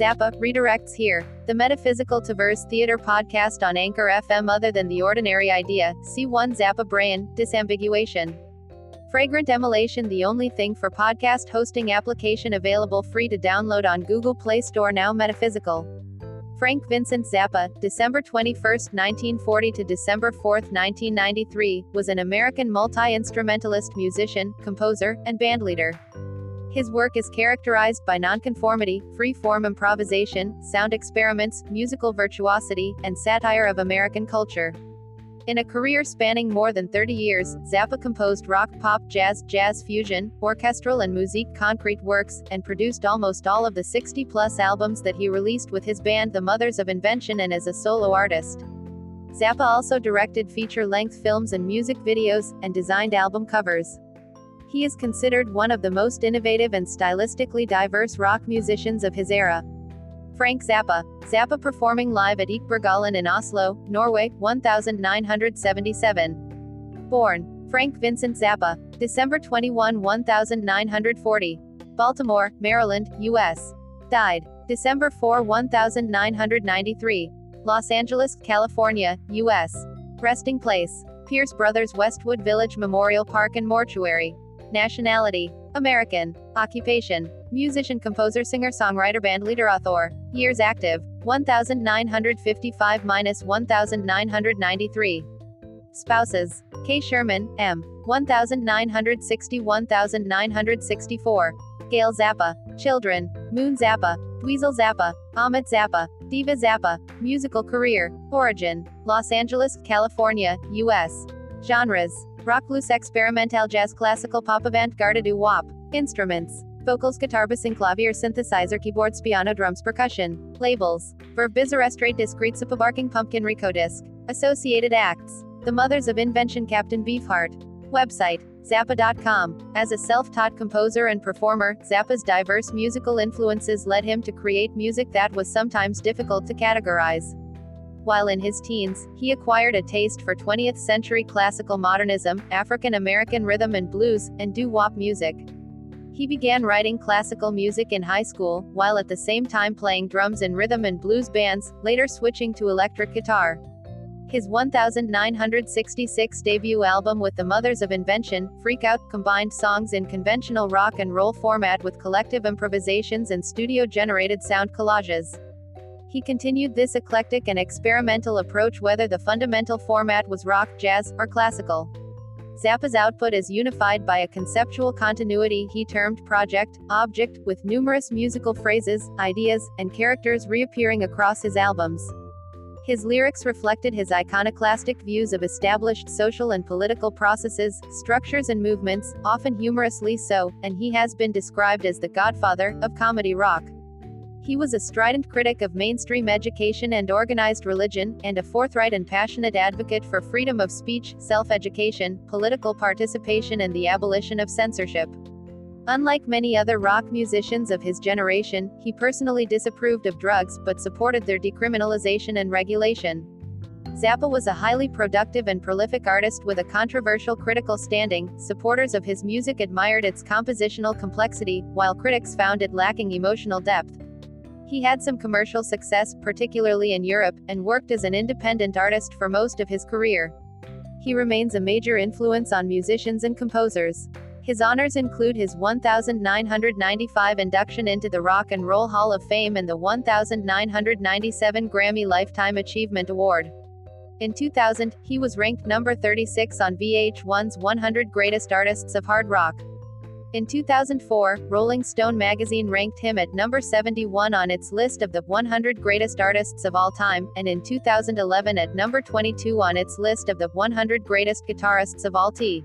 Zappa redirects here. The Metaphysical to Verse Theater podcast on Anchor FM Other Than the Ordinary Idea, C1 Zappa Brain, Disambiguation. Fragrant Emulation The only thing for podcast hosting application available free to download on Google Play Store now Metaphysical. Frank Vincent Zappa, December 21, 1940 to December 4, 1993, was an American multi-instrumentalist musician, composer, and bandleader. His work is characterized by nonconformity, free-form improvisation, sound experiments, musical virtuosity, and satire of American culture. In a career spanning more than 30 years, Zappa composed rock, pop, jazz, jazz fusion, orchestral and musique concrete works, and produced almost all of the 60-plus albums that he released with his band The Mothers of Invention and as a solo artist. Zappa also directed feature-length films and music videos, and designed album covers. He is considered one of the most innovative and stylistically diverse rock musicians of his era. Frank Zappa. Zappa performing live at Ekeberghallen in Oslo, Norway, 1977. Born Frank Vincent Zappa, December 21, 1940. Baltimore, Maryland, U.S. Died December 4, 1993. Los Angeles, California, U.S. Resting place Pierce Brothers Westwood Village Memorial Park and Mortuary. Nationality American. Occupation Musician, composer, singer, songwriter, band leader, author. Years active 1955 1993. Spouses Kay Sherman, M. 1960 1964. Gail Zappa. Children Moon Zappa. Dweezil Zappa. Ahmet Zappa. Diva Zappa. Musical career. Origin Los Angeles, California, U.S. Genres Rock blues experimental jazz classical pop avant-garde doo wop. Instruments. Vocals guitar bass and clavier synthesizer keyboards piano drums percussion. Labels. Verve Arrestre DiscReet Barking Pumpkin Rykodisc. Associated Acts. The Mothers of Invention Captain Beefheart. Website. Zappa.com. As a self-taught composer and performer, Zappa's diverse musical influences led him to create music that was sometimes difficult to categorize. While in his teens, he acquired a taste for 20th century classical modernism, African American rhythm and blues, and doo wop music. He began writing classical music in high school, while at the same time playing drums in rhythm and blues bands, later switching to electric guitar. His 1966 debut album with the Mothers of Invention, Freak Out, combined songs in conventional rock and roll format with collective improvisations and studio-generated sound collages. He continued this eclectic and experimental approach whether the fundamental format was rock, jazz, or classical. Zappa's output is unified by a conceptual continuity he termed project, object, with numerous musical phrases, ideas, and characters reappearing across his albums. His lyrics reflected his iconoclastic views of established social and political processes, structures and movements, often humorously so, and he has been described as the godfather of comedy rock. He was a strident critic of mainstream education and organized religion, and a forthright and passionate advocate for freedom of speech, self-education, political participation and the abolition of censorship. Unlike many other rock musicians of his generation, he personally disapproved of drugs, but supported their decriminalization and regulation. Zappa was a highly productive and prolific artist with a controversial critical standing. Supporters of his music admired its compositional complexity, while critics found it lacking emotional depth. He had some commercial success, particularly in Europe, and worked as an independent artist for most of his career. He remains a major influence on musicians and composers. His honors include his 1995 induction into the Rock and Roll Hall of Fame and the 1997 Grammy Lifetime Achievement Award. In 2000, he was ranked number 36 on VH1's 100 Greatest Artists of Hard Rock. In 2004, Rolling Stone magazine ranked him at number 71 on its list of the 100 greatest artists of all time, and in 2011 at number 22 on its list of the 100 greatest guitarists of all time.